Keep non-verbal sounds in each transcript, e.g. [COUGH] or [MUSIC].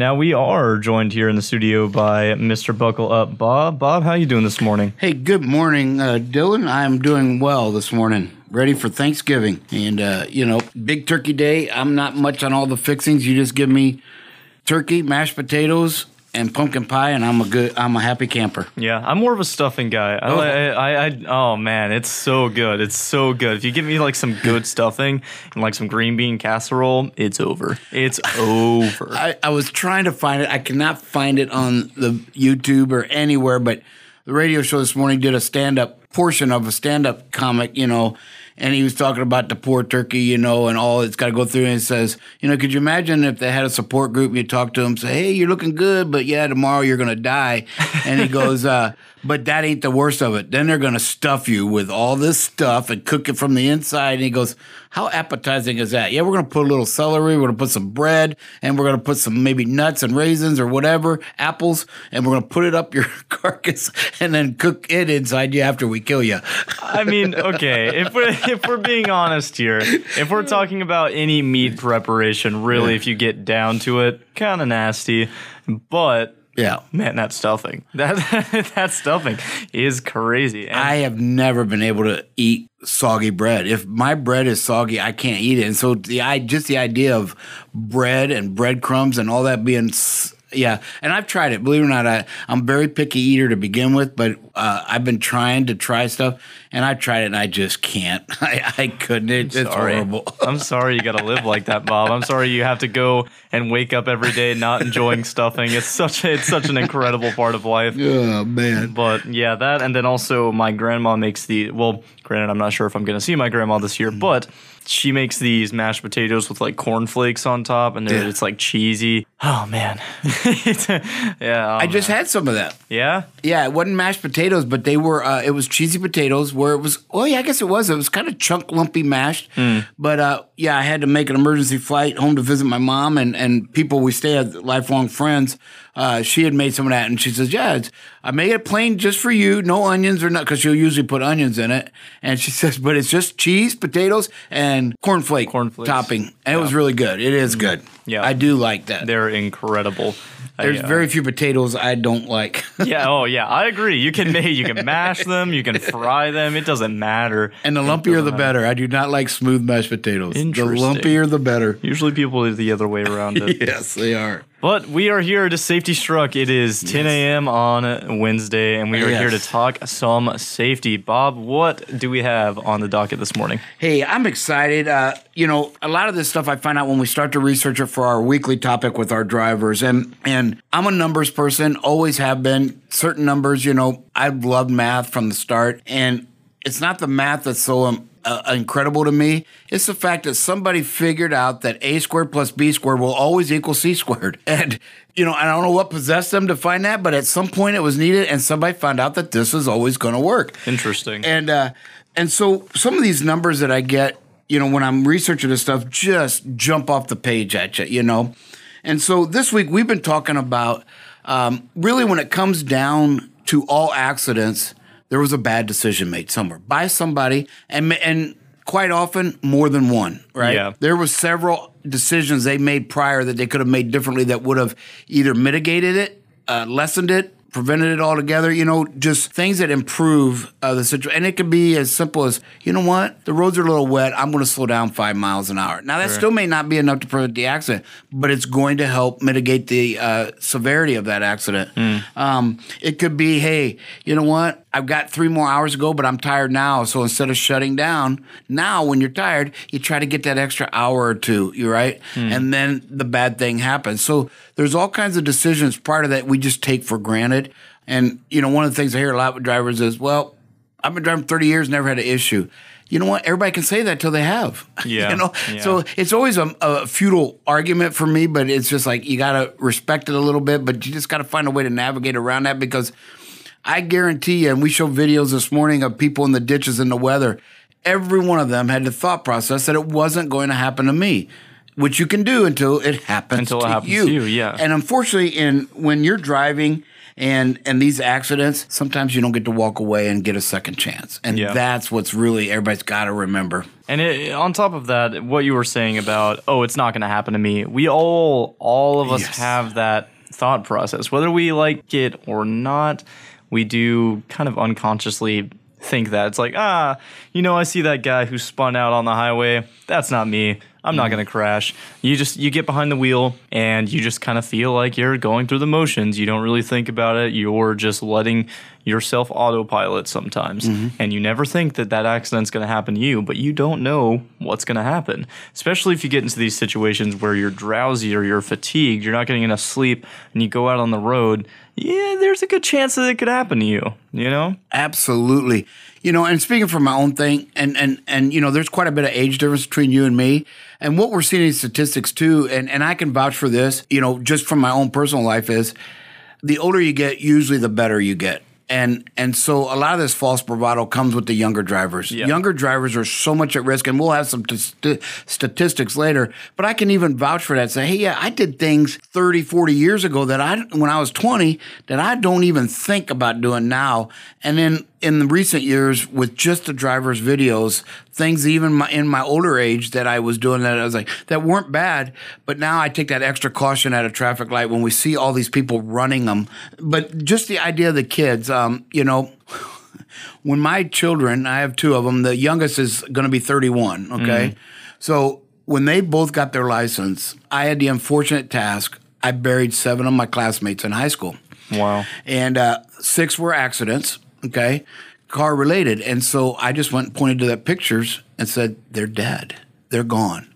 Now we are joined here in the studio by Mr. Buckle Up Bob. Bob, how you doing this morning? Hey, good morning, uh, Dylan. I'm doing well this morning. Ready for Thanksgiving. And, uh, you know, big turkey day. I'm not much on all the fixings. You just give me turkey, mashed potatoes, and pumpkin pie, and I'm a good, I'm a happy camper. Yeah, I'm more of a stuffing guy. I, Oh. I, I, I, oh man, it's so good. It's so good. If you give me like some good stuffing and like some green bean casserole, it's over. It's [LAUGHS] over. I, I was trying to find it. I cannot find it on the YouTube or anywhere, but the radio show this morning did a stand up portion of a stand up comic, you know, and he was talking about the poor turkey, you know, and all it's got to go through. And it says, you know, could you imagine if they had a support group and you talk to them, say, hey, you're looking good, but yeah, tomorrow you're going to die. And he goes, uh, but that ain't the worst of it. Then they're going to stuff you with all this stuff and cook it from the inside. And he goes, how appetizing is that? Yeah, we're going to put a little celery, we're going to put some bread, and we're going to put some maybe nuts and raisins or whatever, apples, and we're going to put it up your [LAUGHS] carcass and then cook it inside you after we kill you. I mean, okay, if we're [LAUGHS] if we're being honest here, if we're talking about any meat preparation, really, if you get down to it, kind of nasty, but. Yeah. Man, [LAUGHS] that stuffing. That that stuffing is crazy. And I have never been able to eat soggy bread. If my bread is soggy, I can't eat it. And so the I just the idea of bread and breadcrumbs and all that being s- yeah, and I've tried it. Believe it or not, I, I'm a very picky eater to begin with, but uh, I've been trying to try stuff, and I've tried it, and I just can't. [LAUGHS] I, I couldn't. It, it's sorry. horrible. [LAUGHS] I'm sorry you got to live like that, Bob. I'm sorry you have to go and wake up every day not enjoying stuffing. It's such a, it's such an incredible part of life. [LAUGHS] oh man. But yeah, that and then also my grandma makes the well, granted I'm not sure if I'm gonna see my grandma this year, but she makes these mashed potatoes with like cornflakes on top and Yeah. it's like cheesy. Oh man. [LAUGHS] Yeah. I just had some of that. Yeah? Yeah, it wasn't mashed potatoes, but they were. Uh, it was cheesy potatoes. Where it was. oh yeah, I guess it was. It was kind of chunk lumpy mashed. But uh, yeah, I had to make an emergency flight home to visit my mom and and people we stay at lifelong friends. Uh, she had made some of that, and she says, "Yeah, it's, I made it plain just for you, no onions or not, because she'll usually put onions in it." And she [LAUGHS] says, "But it's just cheese, potatoes, and cornflake Cornflakes. topping, and it was really good. It is good. Yeah. I do like that. They're incredible. I, There's uh, very few potatoes I don't like. [LAUGHS] Yeah, oh yeah, I agree. You can make you can [LAUGHS] mash them, you can fry them, it doesn't matter. And the lumpier the better. I do not like smooth mashed potatoes. The lumpier the better. Usually people are the other way around [LAUGHS] it. Yes, they are. But we are here to Safety Struck. It is 10 a.m. on Wednesday, and we are here to talk some safety. Bob, what do we have on the docket this morning? Hey, I'm excited. Uh, you know, a lot of this stuff I find out when we start to research it for our weekly topic with our drivers. And and I'm a numbers person, always have been. Certain numbers, you know, I've loved math from the start. And it's not the math that's so uh, incredible to me. It's the fact that somebody figured out that a squared plus b squared will always equal c squared. [LAUGHS] And, you know, I don't know what possessed them to find that, but at some point it was needed. And somebody found out that this is always going to work. Interesting. And uh, and so some of these numbers that I get, you know, when I'm researching this stuff, just jump off the page at you, you know. And so this week we've been talking about um, really when it comes down to all accidents, there was a bad decision made somewhere by somebody, and and quite often more than one, right? Yeah. There was several decisions they made prior that they could have made differently that would have either mitigated it, uh, lessened it, prevented it altogether. You know, just things that improve uh, the situation. And it could be as simple as, you know what, the roads are a little wet. I'm going to slow down five miles an hour. Now that still may not be enough to prevent the accident, but it's going to help mitigate the uh, severity of that accident. Um, it could be, hey, you know what, I've got three more hours to go, but I'm tired now. So instead of shutting down, now when you're tired, you try to get that extra hour or two. You right, hmm. and then the bad thing happens. So there's all kinds of decisions part of that we just take for granted. And you know, one of the things I hear a lot with drivers is, "Well, I've been driving 30 years, never had an issue." You know what? Everybody can say that till they have. [LAUGHS] Yeah, you know. yeah. So it's always a, a futile argument for me, but it's just like you got to respect it a little bit, but you just got to find a way to navigate around that because I guarantee you, and we showed videos this morning of people in the ditches in the weather. Every one of them had the thought process that it wasn't going to happen to me, which you can do until it happens Until it to happens you. to you, yeah. And unfortunately, in when you're driving And and these accidents, sometimes you don't get to walk away and get a second chance. And Yeah. that's what's really everybody's got to remember. And it, on top of that, what you were saying about, oh, it's not going to happen to me. We all, all of us Yes. have that thought process, whether we like it or not. We do kind of unconsciously think that it's like, ah, you know, I see that guy who spun out on the highway. That's not me. I'm not going to crash. You just you get behind the wheel and you just kind of feel like you're going through the motions. You don't really think about it. You're just letting yourself autopilot sometimes. Mm-hmm. And you never think that that accident's going to happen to you, but you don't know what's going to happen. Especially if you get into these situations where you're drowsy or you're fatigued, you're not getting enough sleep, and you go out on the road. Yeah, there's a good chance that it could happen to you, you know? Absolutely. You know, and speaking from my own thing, and and and you know, there's quite a bit of age difference between you and me. And what we're seeing in statistics too, and, and I can vouch for this, you know, just from my own personal life is the older you get, usually the better you get. And and so a lot of this false bravado comes with the younger drivers. Yeah. Younger drivers are so much at risk, and we'll have some t- st- statistics later. But I can even vouch for that. Say, hey, yeah, I did things 30, 40 years ago that I when I was 20 that I don't even think about doing now. And then in the recent years, with just the drivers' videos, things even my, in my older age that I was doing that I was like that weren't bad. But now I take that extra caution at a traffic light when we see all these people running them. But just the idea of the kids, um, you know [LAUGHS] when my children, I have two of them, the youngest is going to be 31, okay? So when they both got their license, I had the unfortunate task, I buried seven of my classmates in high school. Wow. And uh, six were accidents, okay? Car related. And so I just went and pointed to the pictures and said, they're dead. They're gone.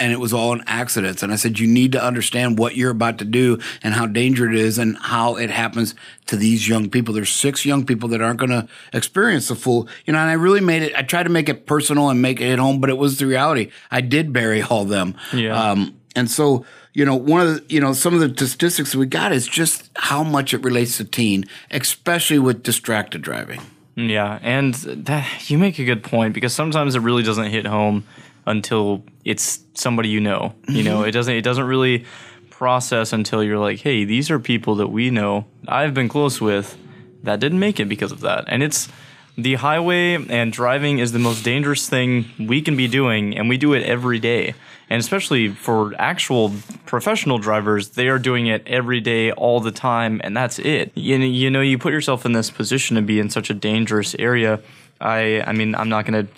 And it was all an accidents. And I said, you need to understand what you're about to do and how dangerous it is and how it happens to these young people. There's six young people that aren't going to experience the full, you know, and I really made it, I tried to make it personal and make it at home, but it was the reality. I did bury all them. Yeah. Um, and so, you know, one of the, you know, some of the statistics we got is just how much it relates to teen, especially with distracted driving. Yeah, and that, you make a good point because sometimes it really doesn't hit home until it's somebody you know. You know, mm-hmm. it doesn't it doesn't really process until you're like, "Hey, these are people that we know. I've been close with that didn't make it because of that." And it's the highway and driving is the most dangerous thing we can be doing and we do it every day. And especially for actual professional drivers, they are doing it every day, all the time, and that's it. You know, you know, you put yourself in this position to be in such a dangerous area. I, I mean, I'm not going to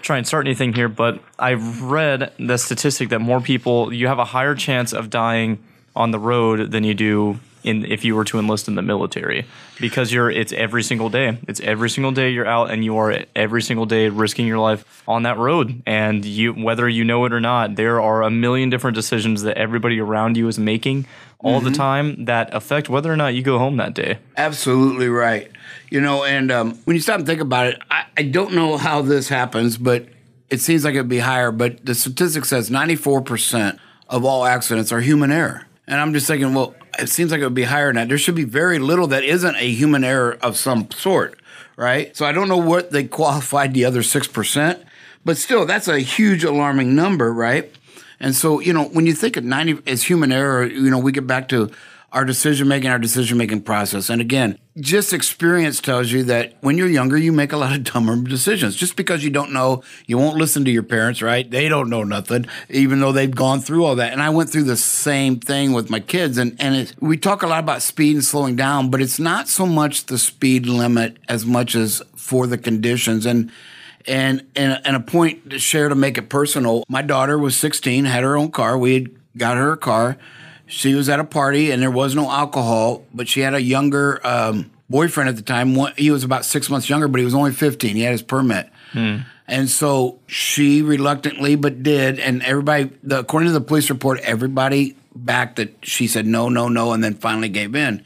try and start anything here, but I've read the statistic that more people, you have a higher chance of dying on the road than you do in if you were to enlist in the military because you're it's every single day it's every single day you're out and you are every single day risking your life on that road and you whether you know it or not there are a million different decisions that everybody around you is making all the time that affect whether or not you go home that day Absolutely right. You know, and um, when you stop and think about it, I, I don't know how this happens, but it seems like it'd be higher. But the statistic says 94% of all accidents are human error. And I'm just thinking, well, it seems like it would be higher than that. There should be very little that isn't a human error of some sort, right? So I don't know what they qualified the other 6%, but still, that's a huge alarming number, right? And so, you know, when you think of 90 as human error, you know, we get back to our decision making, our decision making process. And again, just experience tells you that when you're younger, you make a lot of dumber decisions. Just because you don't know, you won't listen to your parents, right? They don't know nothing, even though they've gone through all that. And I went through the same thing with my kids. And, and it, we talk a lot about speed and slowing down, but it's not so much the speed limit as much as for the conditions. And and and, and a point to share to make it personal. My daughter was 16, had her own car. We had got her a car. She was at a party and there was no alcohol, but she had a younger um, boyfriend at the time. One, he was about six months younger, but he was only 15. He had his permit. And so she reluctantly, but did. And everybody, the, according to the police report, everybody backed that she said no, no, no, and then finally gave in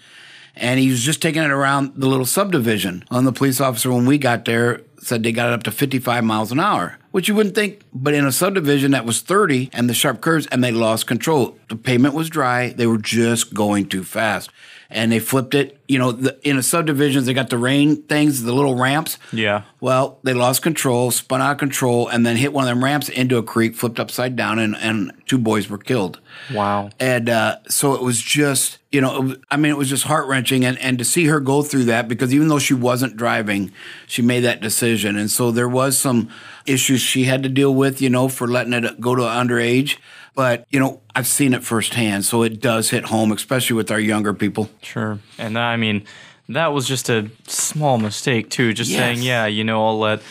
and he was just taking it around the little subdivision. And the police officer, when we got there, said they got it up to 55 miles an hour, which you wouldn't think, but in a subdivision that was 30 and the sharp curves, and they lost control. The pavement was dry, they were just going too fast. And they flipped it. You know, the, in the subdivisions, they got the rain things, the little ramps. Yeah. Well, they lost control, spun out of control, and then hit one of them ramps into a creek, flipped upside down, and, and two boys were killed. Wow. And uh, so it was just, you know, I mean, it was just heart wrenching. And, and to see her go through that, because even though she wasn't driving, she made that decision. And so there was some issues she had to deal with, you know, for letting it go to underage. But, you know, I've seen it firsthand. So it does hit home, especially with our younger people. Sure. And I mean, that was just a small mistake too. Just Yes. saying, yeah, you know, I'll let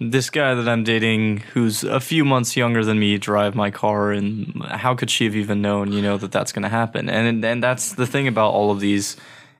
this guy that I'm dating, who's a few months younger than me, drive my car. And how could she have even known, you know, that that's going to happen? And and that's the thing about all of these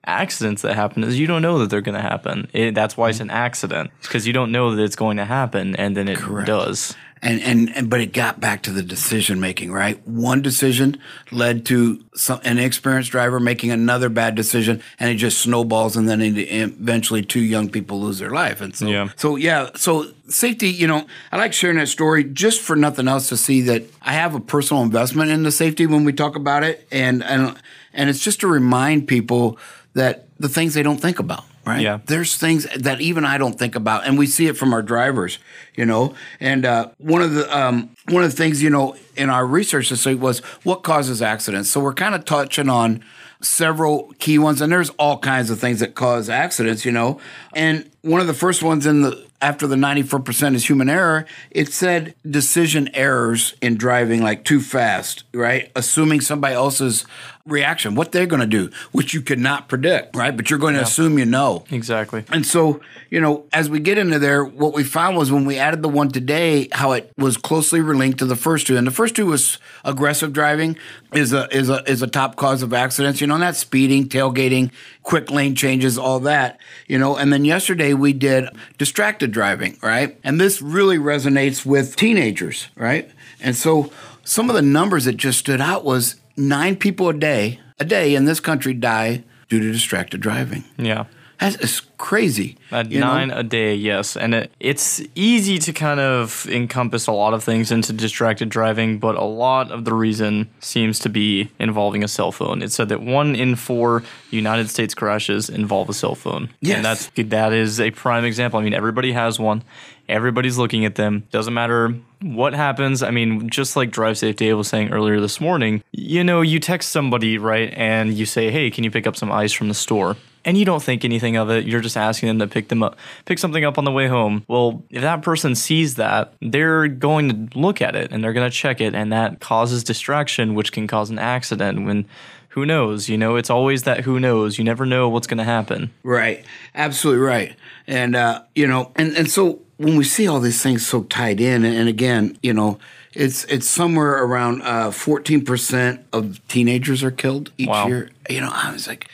accidents that happen is you don't know that they're going to happen. It, that's why it's mm. an accident because you don't know that it's going to happen, and then it does. And, and and but it got back to the decision making, right? One decision led to some, an experienced driver making another bad decision, and it just snowballs, and then eventually two young people lose their life. And so, Yeah. so yeah, so safety. You know, I like sharing that story just for nothing else to see that I have a personal investment in the safety when we talk about it, and and and it's just to remind people that the things they don't think about. Right. Yeah. There's things that even I don't think about, and we see it from our drivers, you know. And uh, one of the um, one of the things, you know, in our research this week was what causes accidents. So we're kind of touching on several key ones, and there's all kinds of things that cause accidents, you know. And one of the first ones in the after the 94% is human error, it said decision errors in driving like too fast, right? Assuming somebody else's reaction, what they're going to do, which you cannot predict, right? But you're going to assume you know. Exactly. And so, you know, as we get into there, what we found was when we added the one today, how it was closely linked to the first two. And the first two was aggressive driving is a is a is a top cause of accidents, you know, and that's speeding, tailgating, quick lane changes, all that, you know. And then yesterday we did distracted driving, right? And this really resonates with teenagers, right? And so some of the numbers that just stood out was nine people a day, a day in this country die due to distracted driving. Yeah. That's it's crazy. At you know? nine a day, yes. And it, it's easy to kind of encompass a lot of things into distracted driving, but a lot of the reason seems to be involving a cell phone. It said that one in four United States crashes involve a cell phone. Yes. And that's that is a prime example. I mean, everybody has one. Everybody's looking at them. Doesn't matter what happens. I mean, just like Drive Safe Dave was saying earlier this morning, you know, you text somebody, right, and you say, Hey, can you pick up some ice from the store? and you don't think anything of it. You're just asking them to pick them up, pick something up on the way home. Well, if that person sees that, they're going to look at it and they're going to check it, and that causes distraction, which can cause an accident. When who knows? You know, it's always that who knows. You never know what's going to happen. Right. Absolutely right. And uh, you know, and and so when we see all these things so tied in, and, again, you know, it's it's somewhere around uh, fourteen percent of teenagers are killed each Wow. year. You know, I was like,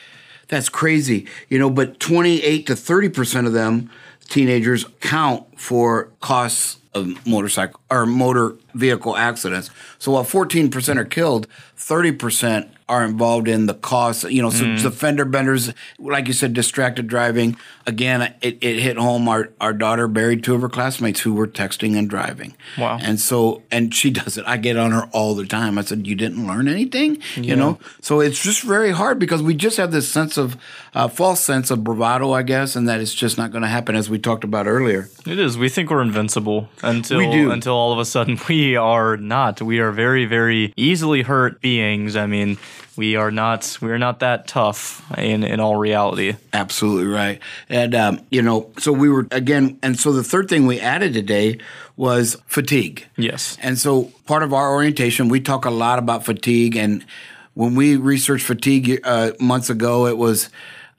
that's crazy. You know, but twenty eight to thirty percent of them teenagers count for costs of motorcycle or motor vehicle accidents. So while 14% are killed, 30% are involved in the cost. You know, so the fender benders, like you said, distracted driving. Again, it, it hit home. Our, our daughter buried two of her classmates who were texting and driving. Wow. And so, and she [LAUGHS] does it. I get on her all the time. I said, You didn't learn anything? You know? So it's just very hard because we just have this sense of, uh, false sense of bravado, I guess, and that it's just not going to happen as we talked about earlier. It is. We think we're invincible until We do. until all of a sudden [LAUGHS] we are not. We are very very easily hurt beings. I mean, we are not we are not that tough in in all reality. Absolutely right. And, um, you know, so we were, again, and so the third thing we added today was fatigue. Yes. And so part of our orientation, we talk a lot about fatigue. And when we researched fatigue uh, months ago, it was,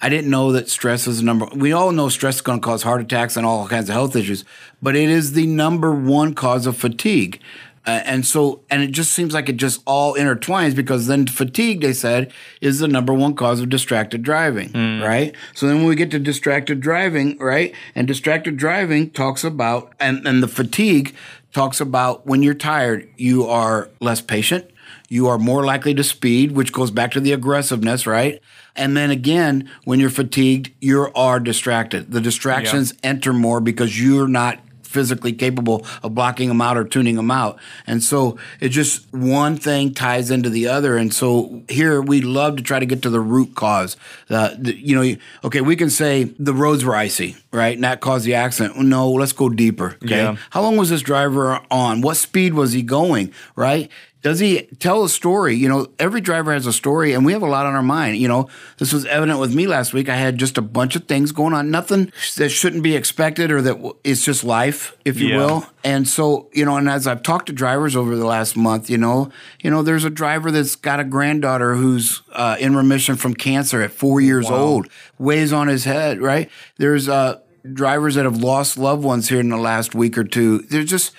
I didn't know that stress was the number. We all know stress is going to cause heart attacks and all kinds of health issues, but it is the number one cause of fatigue. Uh, and so, and it just seems like it just all intertwines because then fatigue, they said, is the number one cause of distracted driving, right? So then when we get to distracted driving, right? And distracted driving talks about, and, and the fatigue talks about when you're tired, you are less patient, you are more likely to speed, which goes back to the aggressiveness, right? And then again, when you're fatigued, you are distracted. The distractions enter more because you're not physically capable of blocking them out or tuning them out. And so it just one thing ties into the other. And so here we love to try to get to the root cause. Uh, the, you know, okay, we can say the roads were icy, right? And that caused the accident. No, let's go deeper. Okay. Yeah. How long was this driver on? What speed was he going? Right? Does he tell a story? You know, every driver has a story, and we have a lot on our mind. You know, this was evident with me last week. I had just a bunch of things going on, nothing that shouldn't be expected or that w- it's just life, if you Yeah. will. And so, you know, and as I've talked to drivers over the last month, you know, you know, there's a driver that's got a granddaughter who's uh, in remission from cancer at four years old, weighs on his head, right? There's uh, drivers that have lost loved ones here in the last week or two. They're just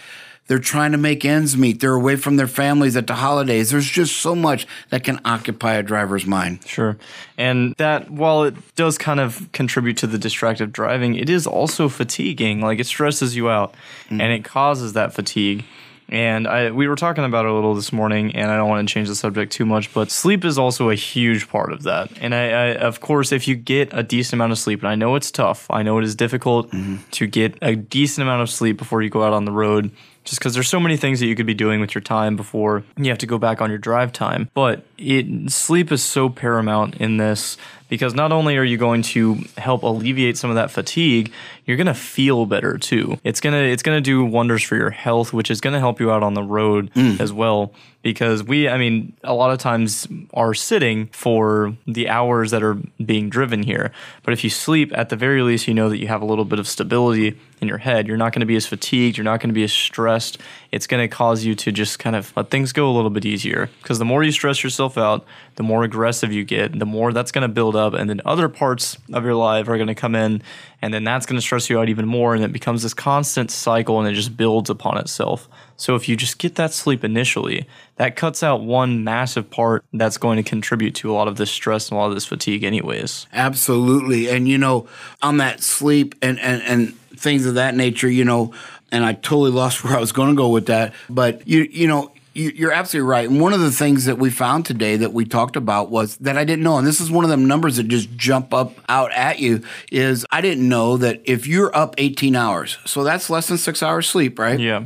they're trying to make ends meet. They're away from their families at the holidays. There's just so much that can occupy a driver's mind. Sure. And that, while it does kind of contribute to the distracted driving, it is also fatiguing. Like it stresses you out mm. and it causes that fatigue. And I, we were talking about it a little this morning, and I don't want to change the subject too much, but sleep is also a huge part of that. And I, I of course, if you get a decent amount of sleep, and I know it's tough, I know it is difficult mm-hmm. to get a decent amount of sleep before you go out on the road, just because there's so many things that you could be doing with your time before you have to go back on your drive time. But it sleep is so paramount in this because not only are you going to help alleviate some of that fatigue, you're going to feel better too. It's going to it's going to do wonders for your health, which is going to help you out on the road mm. as well because we I mean a lot of times are sitting for the hours that are being driven here. But if you sleep at the very least you know that you have a little bit of stability in your head. You're not going to be as fatigued, you're not going to be as stressed. It's going to cause you to just kind of let things go a little bit easier because the more you stress yourself out, the more aggressive you get, the more that's going to build up and then other parts of your life are going to come in and then that's going to stress you out even more and it becomes this constant cycle and it just builds upon itself. So if you just get that sleep initially, that cuts out one massive part that's going to contribute to a lot of this stress and a lot of this fatigue anyways. Absolutely. And you know, on that sleep and and and things of that nature, you know, and I totally lost [LAUGHS] where I was going to go with that, but you you know, you- you're absolutely right. And one of the things that we found today that we talked about was that I didn't know, and this is one of them numbers that just jump up out at you, is I didn't know that if you're up 18 hours, so that's less than six hours sleep, right? Yeah.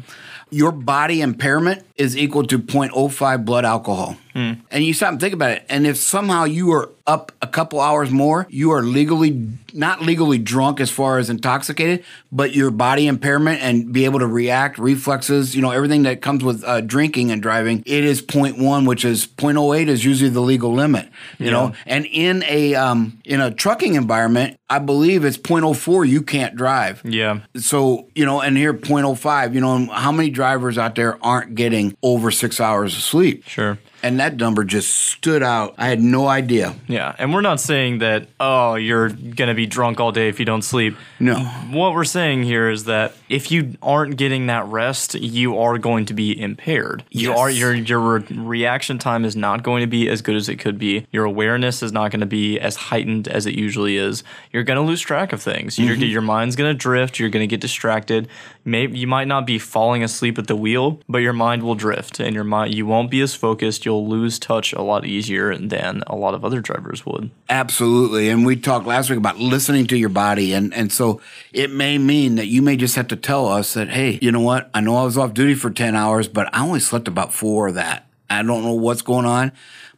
your body impairment is equal to 0.05 blood alcohol. And you stop and think about it. And if somehow you are up a couple hours more, you are legally, not legally drunk as far as intoxicated, but your body impairment and be able to react, reflexes, you know, everything that comes with uh, drinking and driving, it is 0.1, which is 0.08 is usually the legal limit, you know. And in a um, in a trucking environment, I believe it's 0.04 you can't drive. Yeah. So, you know, and here 0.05, you know, how many drivers out there aren't getting over six hours of sleep? Sure. And that number just stood out. I had no idea. Yeah, and we're not saying that oh you're gonna be drunk all day if you don't sleep. No. What we're saying here is that if you aren't getting that rest, you are going to be impaired. You are your your re- reaction time is not going to be as good as it could be. Your awareness is not going to be as heightened as it usually is. You're going to lose track of things. Your mm-hmm. your mind's going to drift. You're going to get distracted. Maybe you might not be falling asleep at the wheel, but your mind will drift, and your mind you won't be as focused. You'll lose touch a lot easier than a lot of other drivers would. Absolutely. And we talked last week about listening to your body. And, and so it may mean that you may just have to tell us that, hey, you know what? I know I was off duty for 10 hours, but I only slept about four of that. I don't know what's going on,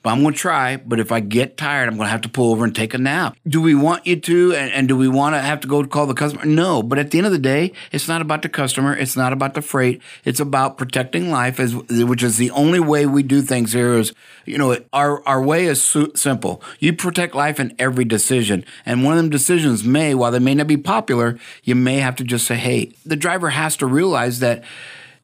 but I'm going to try. But if I get tired, I'm going to have to pull over and take a nap. Do we want you to? And, and do we want to have to go call the customer? No. But at the end of the day, it's not about the customer. It's not about the freight. It's about protecting life, as, which is the only way we do things here is, you know, our, our way is simple. You protect life in every decision. And one of them decisions may, while they may not be popular, you may have to just say, hey, the driver has to realize that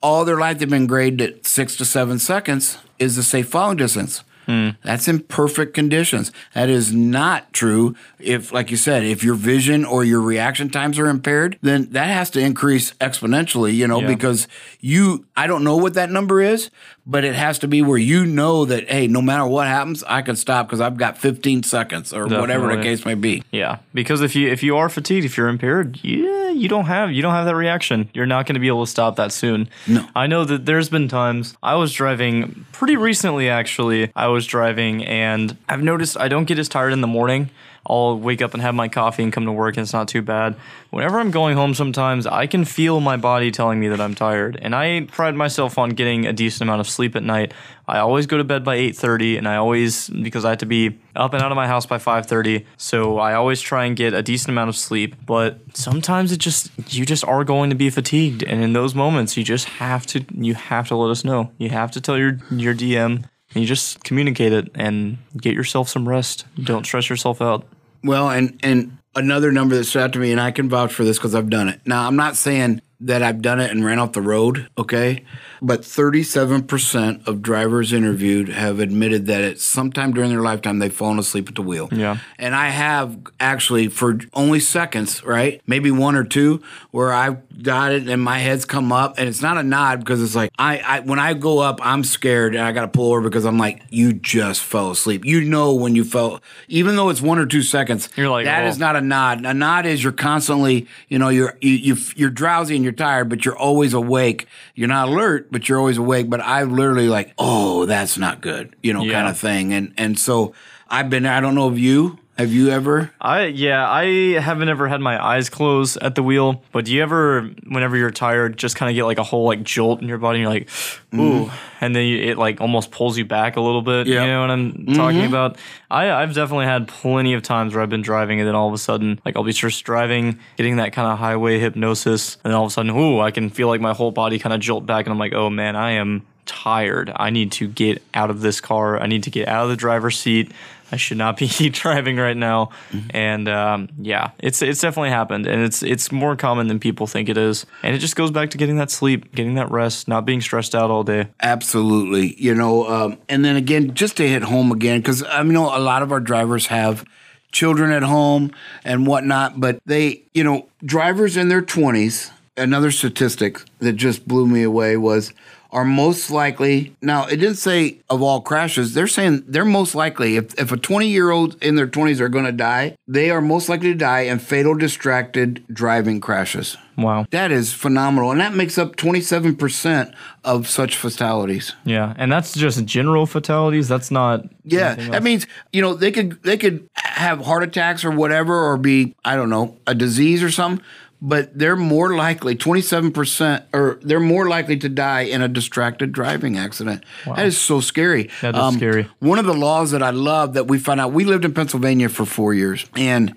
all their life they've been graded at six to seven seconds is the safe following distance. Hmm. That's in perfect conditions. That is not true if, like you said, if your vision or your reaction times are impaired, then that has to increase exponentially, you know, Yeah. because you, I don't know what that number is, but it has to be where you know that, hey, no matter what happens, I can stop because I've got 15 seconds or whatever the case may be. Yeah, because if you if you are fatigued, if you're impaired, yeah, you don't have you don't have that reaction. You're not going to be able to stop that soon. No. I know that there's been times I was driving pretty recently actually. I was driving and I've noticed I don't get as tired in the morning. I'll wake up and have my coffee and come to work and it's not too bad. Whenever I'm going home sometimes I can feel my body telling me that I'm tired. And I pride myself on getting a decent amount of sleep at night. I always go to bed by 8:30 and I always because I have to be up and out of my house by 5:30. So I always try and get a decent amount of sleep, but sometimes it just you just are going to be fatigued and in those moments you just have to you have to let us know. You have to tell your your DM and you just communicate it and get yourself some rest. Don't stress yourself out. Well, and and another number that stood out to me, and I can vouch for this because I've done it. Now, I'm not saying that I've done it and ran off the road, okay? But 37% of drivers interviewed have admitted that at some time during their lifetime they've fallen asleep at the wheel. Yeah. And I have actually for only seconds, right? Maybe one or two where I've got it and my head's come up and it's not a nod because it's like I, I when I go up, I'm scared and I gotta pull over because I'm like, you just fell asleep. You know when you fell even though it's one or two seconds, You're like, that oh. is not a nod. A nod is you're constantly, you know, you're you, you you're drowsy and you're tired, but you're always awake. You're not alert, but you're always awake. But I literally like, oh, that's not good, you know, Yeah. kind of thing. And and so I've been. I don't know if you have you ever. I yeah, I haven't ever had my eyes closed at the wheel, but do you ever whenever you're tired just kind of get like a whole like jolt in your body and you're like ooh mm-hmm. and then you, it like almost pulls you back a little bit, Yep. you know what I'm talking mm-hmm. about? I I've definitely had plenty of times where I've been driving and then all of a sudden like I'll be just driving, getting that kind of highway hypnosis and then all of a sudden ooh, I can feel like my whole body kind of jolt back and I'm like, "Oh man, I am tired. I need to get out of this car. I need to get out of the driver's seat. I should not be [LAUGHS] driving right now. And um, yeah, it's it's definitely happened, and it's it's more common than people think it is. And it just goes back to getting that sleep, getting that rest, not being stressed out all day. Absolutely. You know, um, and then again, just to hit home again, because I know a lot of our drivers have children at home and whatnot, but they, you know, drivers in their 20s, another statistic that just blew me away was are most likely now it didn't say of all crashes they're saying they're most likely if, if a 20 year old in their 20s are going to die they are most likely to die in fatal distracted driving crashes Wow. that is phenomenal and that makes up 27% of such fatalities Yeah, and that's just general fatalities. That's not. Yeah, that means you know they could they could have heart attacks or whatever, or be I don't know a disease or something. But they're more likely twenty seven percent, or they're more likely to die in a distracted driving accident. That is so scary. Um, That is scary. One of the laws that I love that we found out. We lived in Pennsylvania for four years, and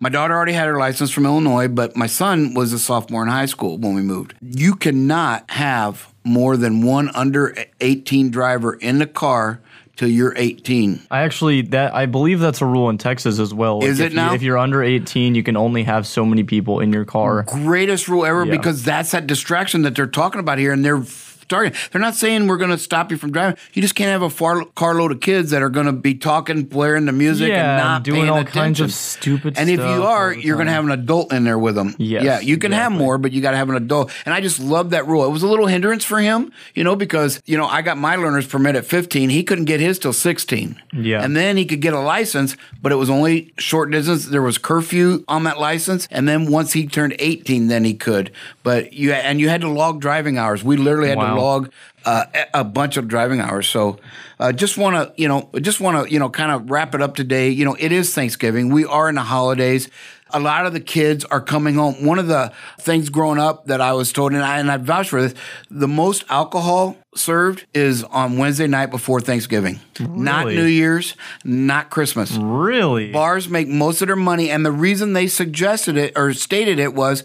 my daughter already had her license from Illinois, but my son was a sophomore in high school when we moved. You cannot have more than one under 18 driver in the car till you're 18. I actually that I believe that's a rule in Texas as well. Is Like, it if You, if you're under 18, you can only have so many people in your car. Greatest rule ever Yeah. because that's that distraction that they're talking about here, and they're They're not saying we're going to stop you from driving. You just can't have a far, carload of kids that are going to be talking, blaring the music, Yeah, and not doing all attention. kinds of stupid stuff. And if you are, you're going to have an adult in there with them. Yes, yeah, you can have more, but you got to have an adult. And I just love that rule. It was a little hindrance for him, you know, because you know I got my learner's permit at 15. He couldn't get his till 16. Yeah. and then he could get a license, but it was only short distance. There was curfew on that license, and then once he turned 18, then he could. But you and you had to log driving hours. We literally had to Wow. Log uh, a bunch of driving hours. So, uh, just want to you know, just want to you know, kind of wrap it up today. You know, it is Thanksgiving. We are in the holidays. A lot of the kids are coming home. One of the things growing up that I was told, and I and I vouch for this, the most alcohol served is on Wednesday night before Thanksgiving, not New Year's, not Christmas. Really? Bars make most of their money, and the reason they suggested it or stated it was,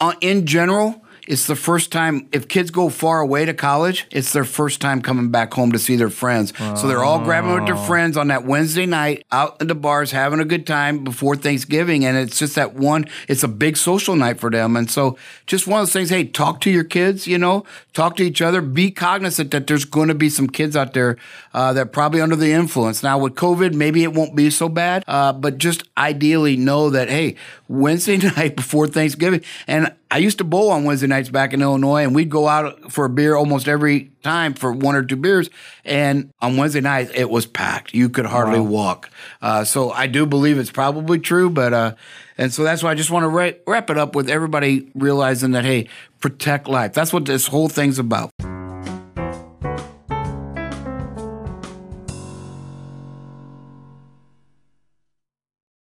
uh, in general, it's the first time if kids go far away to college, it's their first time coming back home to see their friends. So they're all grabbing with their friends on that Wednesday night out in the bars, having a good time before Thanksgiving, and it's just that one. It's a big social night for them, and so just one of those things. Hey, talk to your kids. You know, talk to each other. Be cognizant that there's going to be some kids out there uh, that are probably under the influence. Now with COVID, maybe it won't be so bad, uh, but just ideally know that hey, Wednesday [LAUGHS] night before Thanksgiving, and I used to bowl on Wednesday nights back in Illinois, and we'd go out for a beer almost every time for one or two beers. And on Wednesday nights, it was packed. You could hardly walk. Uh, so I do believe it's probably true, but uh, and so that's why I just want to ra- wrap it up with everybody realizing that hey, protect life. That's what this whole thing's about.